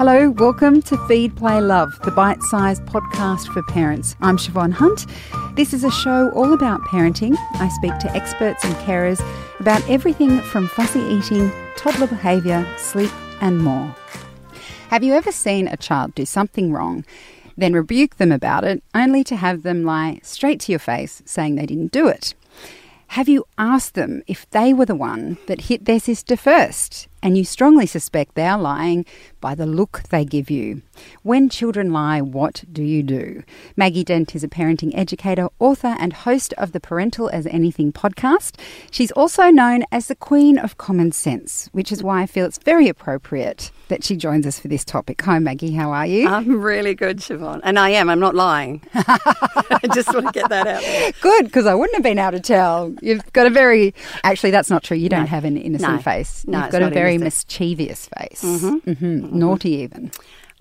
Hello, welcome to Feed, Play, Love, the bite sized podcast for parents. I'm Siobhan Hunt. This is a show all about parenting. I speak to experts and carers about everything from fussy eating, toddler behaviour, sleep, and more. Have you ever seen a child do something wrong, then rebuke them about it, only to have them lie straight to your face saying they didn't do it? Have you asked them if they were the one that hit their sister first? And you strongly suspect they are lying by the look they give you. When children lie, what do you do? Maggie Dent is a parenting educator, author, and host of the Parental as Anything podcast. She's also known as the Queen of Common Sense, which is why I feel it's very appropriate that she joins us for this topic. Hi, Maggie, how are you? I'm really good, Siobhan. And I am, I'm not lying. I just want to get that out there. Good, because I wouldn't have been able to tell. You've got a very, actually, that's not true. You don't No. have an innocent No. face. No, You've got a very innocent. mischievous face. Mm-hmm. Naughty, even.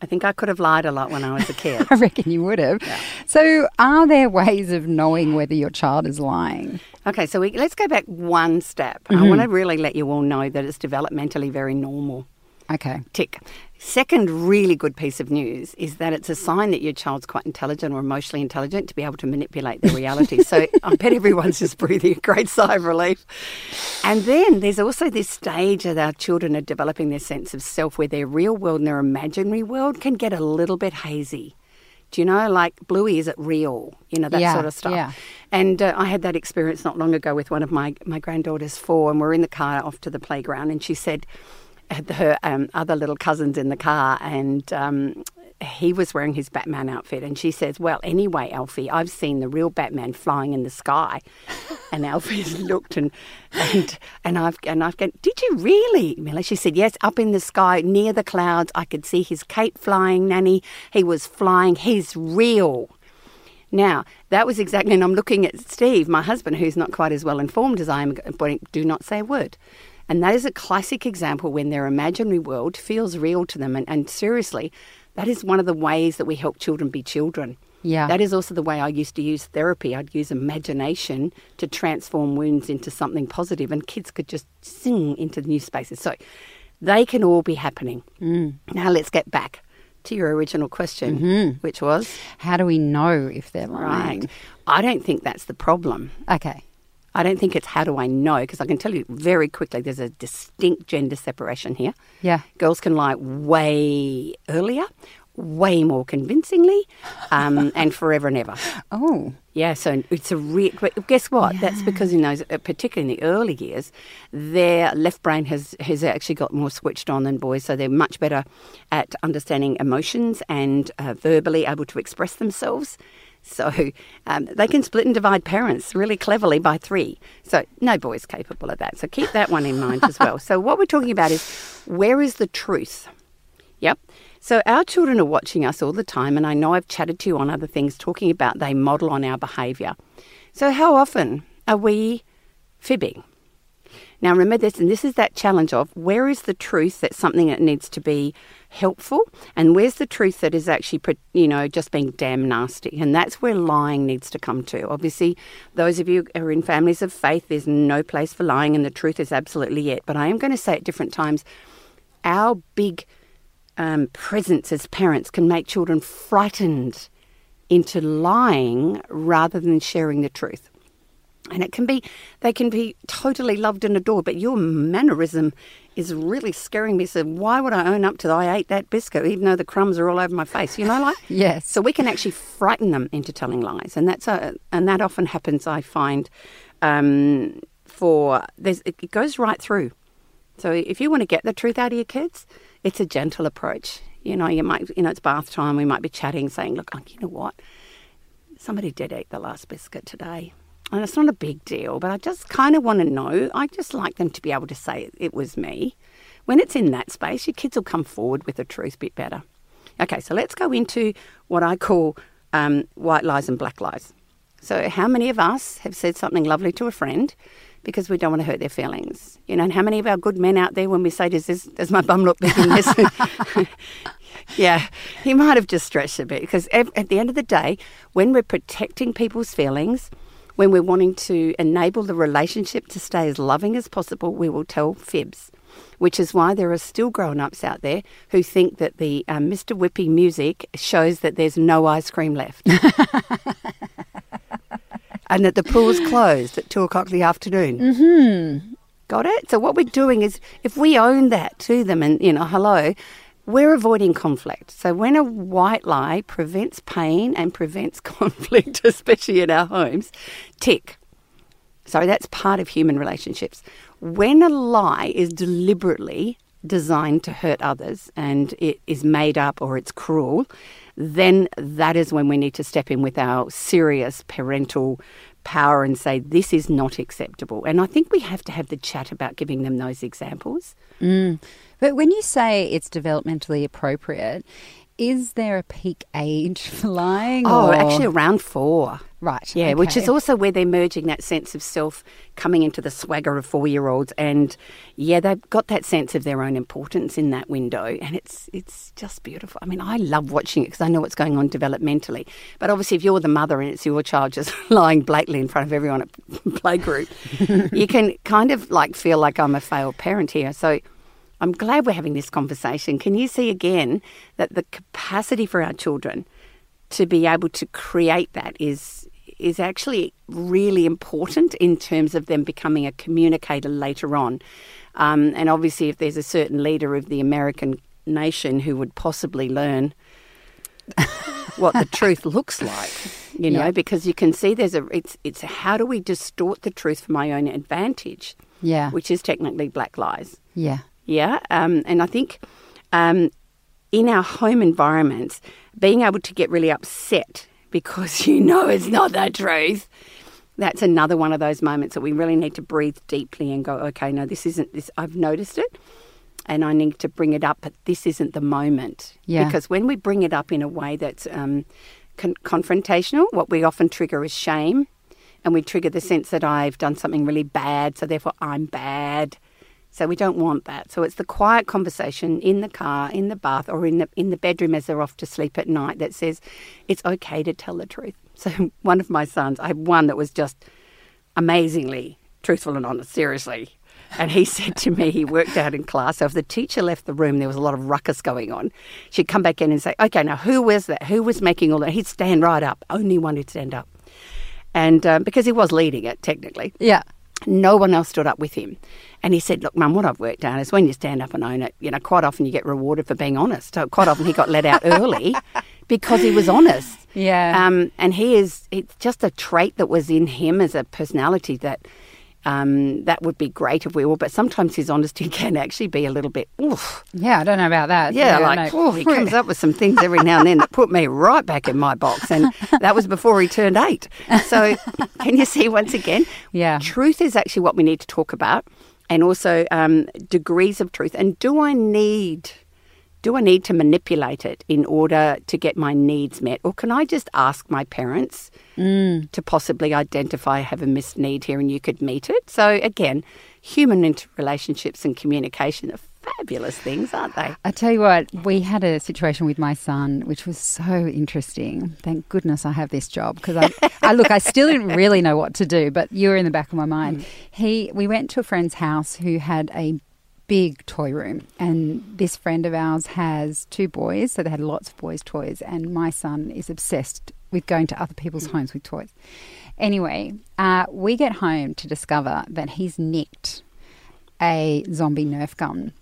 I think I could have lied a lot when I was a kid. I reckon you would have. So, are there ways of knowing whether your child is lying? okay, so we, let's go back one step. I mm-hmm. want to really let you all know that it's developmentally very normal. Okay. Tick. Second, really good piece of news is that it's a sign that your child's quite intelligent or emotionally intelligent to be able to manipulate the reality. so I bet everyone's just breathing a great sigh of relief. And then there's also this stage that our children are developing their sense of self where their real world and their imaginary world can get a little bit hazy. Do you know, like Bluey, is it real? You know, that Yeah, sort of stuff. yeah. And uh, I had that experience not long ago with one of my, my granddaughters, four, and we're in the car off to the playground, and she said, her um, other little cousins in the car, and um, he was wearing his Batman outfit. And she says, Well, anyway, Alfie, I've seen the real Batman flying in the sky. And Alfie looked and and and I've and I've gone, Did you really, Miller? She said, Yes, up in the sky near the clouds. I could see his cape flying, Nanny. He was flying. He's real. Now, that was exactly, and I'm looking at Steve, my husband, who's not quite as well informed as I am, but do not say a word. And that is a classic example when their imaginary world feels real to them. And, and seriously, that is one of the ways that we help children be children. Yeah. That is also the way I used to use therapy. I'd use imagination to transform wounds into something positive, and kids could just sing into new spaces. So they can all be happening. Mm. Now let's get back to your original question, which was How do we know if they're lying? right. I don't think that's the problem. Okay. I don't think it's how do I know, because I can tell you very quickly there's a distinct gender separation here. Yeah. Girls can lie way earlier, way more convincingly, um, and forever and ever. Oh. Yeah, so it's a real. But guess what? That's because in those, uh, particularly in the early years, their left brain has has actually got more switched on than boys, so they're much better at understanding emotions and uh, verbally able to express themselves. So um, they can split and divide parents really cleverly by three. So no boy's capable of that. So keep that one in mind as well. So what we're talking about is where is the truth? Yep. So our children are watching us all the time, and I know I've chatted to you on other things talking about they model on our behaviour. So how often are we fibbing? Now remember this, and this is that challenge of where is the truth that's something that needs to be helpful, and where's the truth that is actually, you know, just being damn nasty, and that's where lying needs to come to. Obviously, those of you who are in families of faith, there's no place for lying, and the truth is absolutely it. But I am going to say at different times, our big um, presence as parents can make children frightened into lying rather than sharing the truth. And it can be, they can be totally loved and adored, but your mannerism is really scaring me. So why would I own up to that? I ate that biscuit, even though the crumbs are all over my face? You know, like Yes. So we can actually frighten them into telling lies, and that's a, and that often happens. I find um, for there's it it goes right through. So if you want to get the truth out of your kids, it's a gentle approach. You know, you might, you know, it's bath time. We might be chatting, saying, "Look, oh, you know what? Somebody did eat the last biscuit today." And it's not a big deal, but I just kind of want to know. I just like them to be able to say it, was me. When it's in that space, your kids will come forward with the truth a bit better. Okay, so let's go into what I call um, white lies and black lies. So, how many of us have said something lovely to a friend because we don't want to hurt their feelings? You know, and how many of our good men out there, when we say, "Does this, does my bum look big in this?" yeah, he might have just stretched a bit because at the end of the day, when we're protecting people's feelings, when we're wanting to enable the relationship to stay as loving as possible, we will tell fibs. which is why there are still grown ups out there who think that the um, Mr. Whippy music shows that there's no ice cream left. and that the pool's closed at two o'clock in the afternoon. Mm-hmm. Got it? So what we're doing is if we own that to them and, you know, hello, we're avoiding conflict. So when a white lie prevents pain and prevents conflict, especially in our homes, tick. So that's part of human relationships. When a lie is deliberately designed to hurt others and it is made up or it's cruel, then that is when we need to step in with our serious parental power and say, this is not acceptable. And I think we have to have the chat about giving them those examples. Mm. But when you say it's developmentally appropriate, is there a peak age for lying? Oh, or? actually around four. Right. Yeah, okay. which is also where they're merging that sense of self coming into the swagger of four year olds. And yeah, they've got that sense of their own importance in that window. And it's it's just beautiful. I mean, I love watching it because I know what's going on developmentally. But obviously, if you're the mother and it's your child just lying blatantly in front of everyone at playgroup, you can kind of like feel like I'm a failed parent here. So I'm glad we're having this conversation. Can you see again that the capacity for our children to be able to create that is is actually really important in terms of them becoming a communicator later on. Um, and obviously, if there's a certain leader of the American nation who would possibly learn what the truth looks like, you know, Yeah. because you can see there's a it's it's how do we distort the truth for my own advantage, Yeah. which is technically black lies. Yeah. Yeah, um, and I think um, in our home environments, being able to get really upset because you know it's not the truth. That's another one of those moments that we really need to breathe deeply and go, okay, no, this isn't this. I've noticed it, and I need to bring it up, but this isn't the moment. Yeah. Because when we bring it up in a way that's um, con- confrontational, what we often trigger is shame, and we trigger the sense that I've done something really bad, so therefore I'm bad. So we don't want that. So it's the quiet conversation in the car, in the bath, or in the in the bedroom as they're off to sleep at night that says it's okay to tell the truth. So one of my sons, I had one that was just amazingly truthful and honest, seriously. And he said to me, he worked out in class. So if the teacher left the room, there was a lot of ruckus going on. She'd come back in and say, "Okay, now who was that? Who was making all that?" He'd stand right up. Only one who'd stand up, and um, because he was leading it technically, Yeah. No one else stood up with him. And he said, Look, Mum, what I've worked out is when you stand up and own it, you know, quite often you get rewarded for being honest. So quite often he got let out early because he was honest. Yeah. Um, and he is, it's just a trait that was in him as a personality that. Um, that would be great if we all, but sometimes his honesty can actually be a little bit, oof. yeah. I don't know about that. Yeah, I like, oh, he comes up with some things every now and then that put me right back in my box. And that was before he turned eight. So, can you see once again? Yeah. Truth is actually what we need to talk about, and also um, degrees of truth. And do I need. Do I need to manipulate it in order to get my needs met? Or can I just ask my parents mm. to possibly identify I have a missed need here and you could meet it? So, again, human interrelationships and communication are fabulous things, aren't they? I tell you what, we had a situation with my son which was so interesting. Thank goodness I have this job because I, I look, I still didn't really know what to do, but you were in the back of my mind. Mm. He, we went to a friend's house who had a big toy room, and this friend of ours has two boys, so they had lots of boys' toys, and my son is obsessed with going to other people's homes with toys. Anyway, uh, we get home to discover that he's nicked a zombie Nerf gun.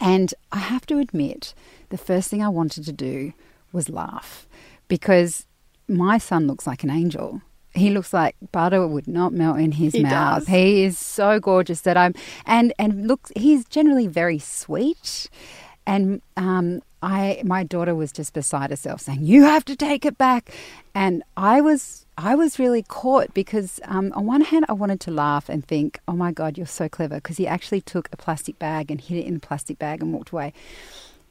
And I have to admit, the first thing I wanted to do was laugh because my son looks like an angel. He looks like butter would not melt in his He mouth. does. He is so gorgeous that I'm and and looks he's generally very sweet. And um, I my daughter was just beside herself saying, "You have to take it back," and I was I was really caught because um, on one hand I wanted to laugh and think, "Oh my God, you're so clever," because he actually took a plastic bag and hid it in the plastic bag and walked away.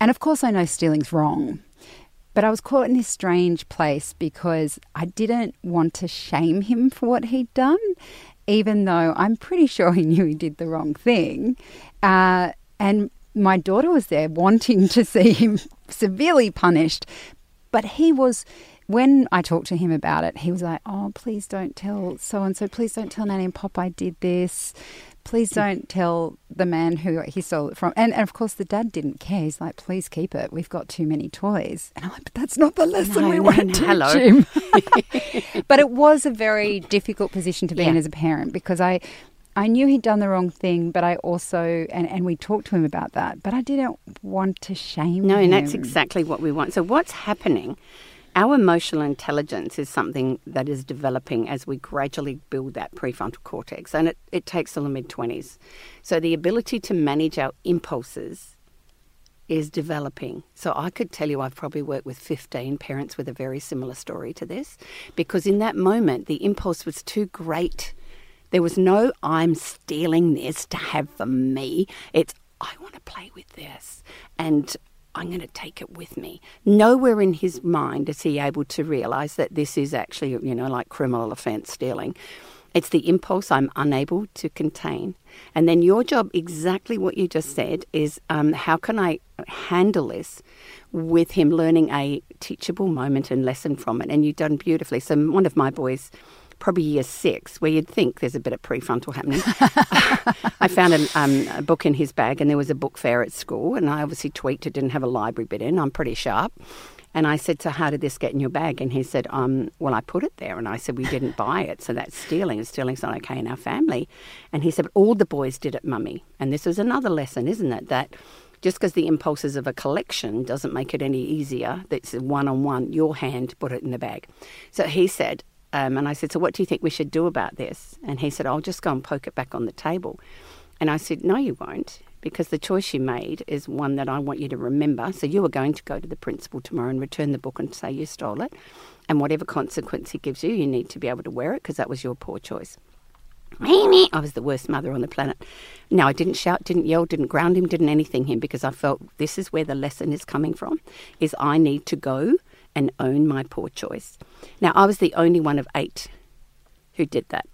And of course, I know stealing's wrong, but I was caught in this strange place because I didn't want to shame him for what he'd done, even though I'm pretty sure he knew he did the wrong thing. Uh, and my daughter was there wanting to see him severely punished, but he was. When I talked to him about it, he was like, "Oh, please don't tell so and so. Please don't tell Nanny and Pop I did this." Please don't tell the man who he stole it from. And, and of course, the dad didn't care. He's like, please keep it. We've got too many toys. And I'm like, but that's not the lesson No, we no, want no, to hello. teach him. but it was a very difficult position to be in as a parent because I. I knew he'd done the wrong thing, but I also and, and we talked to him about that. But I didn't want to shame No, him. and that's exactly what we want. So, what's happening? Our emotional intelligence is something that is developing as we gradually build that prefrontal cortex, and it, it takes till the mid 20s. So, the ability to manage our impulses is developing. So, I could tell you I've probably worked with 15 parents with a very similar story to this because in that moment, the impulse was too great. There was no, I'm stealing this to have for me. It's, I want to play with this and I'm going to take it with me. Nowhere in his mind is he able to realize that this is actually, you know, like criminal offense stealing. It's the impulse I'm unable to contain. And then your job, exactly what you just said, is um, how can I handle this with him learning a teachable moment and lesson from it? And you've done beautifully. So, one of my boys, probably year six, where you'd think there's a bit of prefrontal happening. I found a, um, a book in his bag, and there was a book fair at school, and I obviously tweaked it, didn't have a library bit in. I'm pretty sharp. And I said, So, how did this get in your bag? And he said, um, Well, I put it there. And I said, We didn't buy it. So that's stealing. Stealing's not okay in our family. And he said, But all the boys did it, mummy. And this is another lesson, isn't it? That just because the impulses of a collection doesn't make it any easier, that's one on one, your hand, put it in the bag. So he said, um, and I said, So what do you think we should do about this? And he said, I'll just go and poke it back on the table. And I said, No, you won't, because the choice you made is one that I want you to remember. So you are going to go to the principal tomorrow and return the book and say you stole it. And whatever consequence he gives you, you need to be able to wear it because that was your poor choice. I was the worst mother on the planet. No, I didn't shout, didn't yell, didn't ground him, didn't anything him because I felt this is where the lesson is coming from is I need to go and own my poor choice. Now, I was the only one of eight who did that.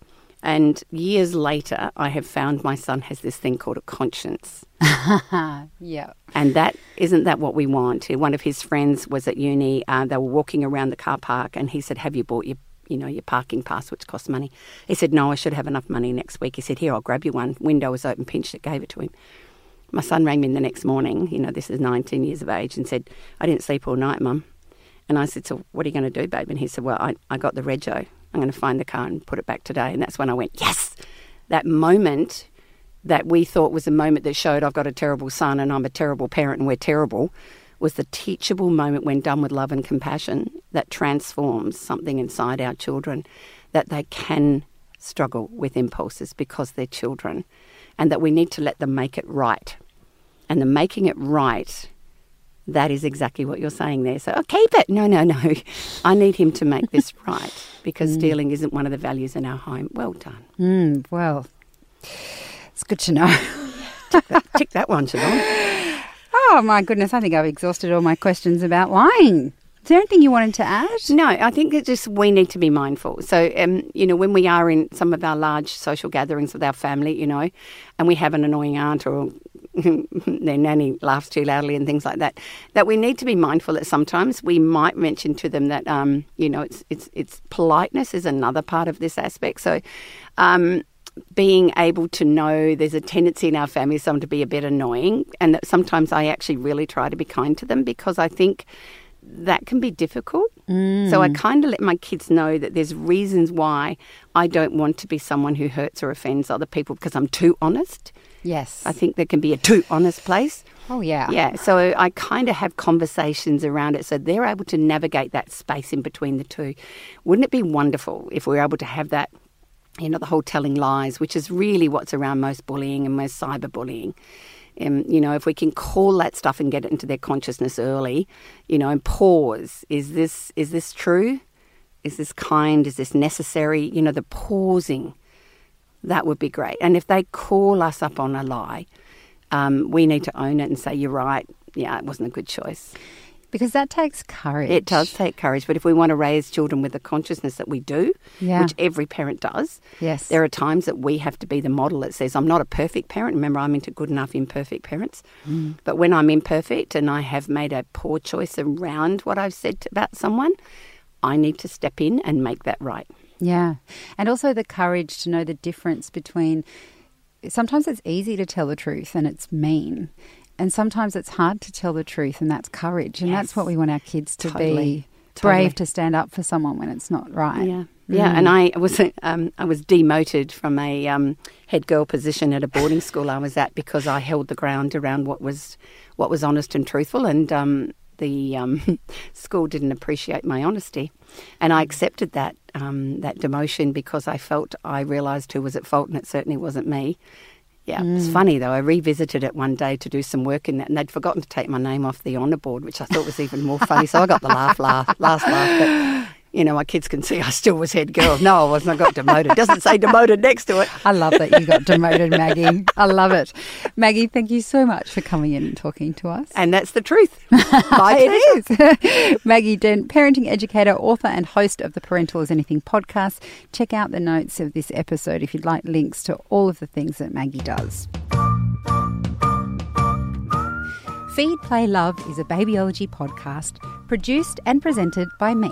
And years later, I have found my son has this thing called a conscience. yeah. And that isn't that what we want? One of his friends was at uni. Uh, they were walking around the car park, and he said, "Have you bought your, you know, your parking pass, which costs money?" He said, "No, I should have enough money next week." He said, "Here, I'll grab you one." Window was open, pinched it, gave it to him. My son rang me the next morning. You know, this is 19 years of age, and said, "I didn't sleep all night, mum." And I said, "So what are you going to do, babe?" And he said, "Well, I, I got the rego. I'm going to find the car and put it back today." And that's when I went, "Yes!" That moment that we thought was a moment that showed I've got a terrible son and I'm a terrible parent and we're terrible was the teachable moment when done with love and compassion that transforms something inside our children that they can struggle with impulses because they're children and that we need to let them make it right. And the making it right, that is exactly what you're saying there. So, oh, keep it. No, no, no. I need him to make this right because stealing isn't one of the values in our home. Well done. Mm, well, it's good to know. Tick that one, Siobhan. oh my goodness, I think I've exhausted all my questions about lying. Is there anything you wanted to add? No, I think it's just we need to be mindful. So, um, you know, when we are in some of our large social gatherings with our family, you know, and we have an annoying aunt or their nanny laughs too loudly and things like that, that we need to be mindful that sometimes we might mention to them that, um, you know, it's it's it's politeness is another part of this aspect. So, um, being able to know there's a tendency in our family some to be a bit annoying, and that sometimes I actually really try to be kind to them because I think that can be difficult. So I kind of let my kids know that there's reasons why I don't want to be someone who hurts or offends other people because I'm too honest. Yes. I think there can be a too honest place. oh, yeah. Yeah, so I kind of have conversations around it so they're able to navigate that space in between the two. Wouldn't it be wonderful if we were able to have that, you know, the whole telling lies, which is really what's around most bullying and most cyberbullying. Um, you know, if we can call that stuff and get it into their consciousness early, you know, and pause. Is this is this true? Is this kind? Is this necessary? You know, the pausing. That would be great. And if they call us up on a lie, um, we need to own it and say, "You're right. Yeah, it wasn't a good choice." Because that takes courage. It does take courage, but if we want to raise children with the consciousness that we do, Yeah. which every parent does, Yes. there are times that we have to be the model that says, I'm not a perfect parent. Remember, I'm into good enough imperfect parents. Mm. But when I'm imperfect and I have made a poor choice around what I've said about someone, I need to step in and make that right. Yeah. And also the courage to know the difference between sometimes it's easy to tell the truth and it's mean. And sometimes it's hard to tell the truth and that's courage. And that's what we want our kids to Totally. be Totally. brave to stand up for someone when it's not right. Yeah, yeah, and I was um, I was demoted from a um, head girl position at a boarding school I was at because I held the ground around what was what was honest and truthful, and um, the um, school didn't appreciate my honesty, and I accepted that um, that demotion because I felt I realised who was at fault, and it certainly wasn't me. Yeah, it's funny though. I revisited it one day to do some work in that, and they'd forgotten to take my name off the honour board, which I thought was even more funny. So I got the laugh, laugh, last laugh. But you know, my kids can see I still was head girl. No, I wasn't. I got demoted. Doesn't say demoted next to it. I love that you got demoted, Maggie. I love it. Maggie, thank you so much for coming in and talking to us. And that's the truth. It is. Maggie Dent, parenting educator, author, and host of the Parental as Anything podcast. Check out the notes of this episode if you'd like links to all of the things that Maggie does. Feed, Play, Love is a babyology podcast produced and presented by me,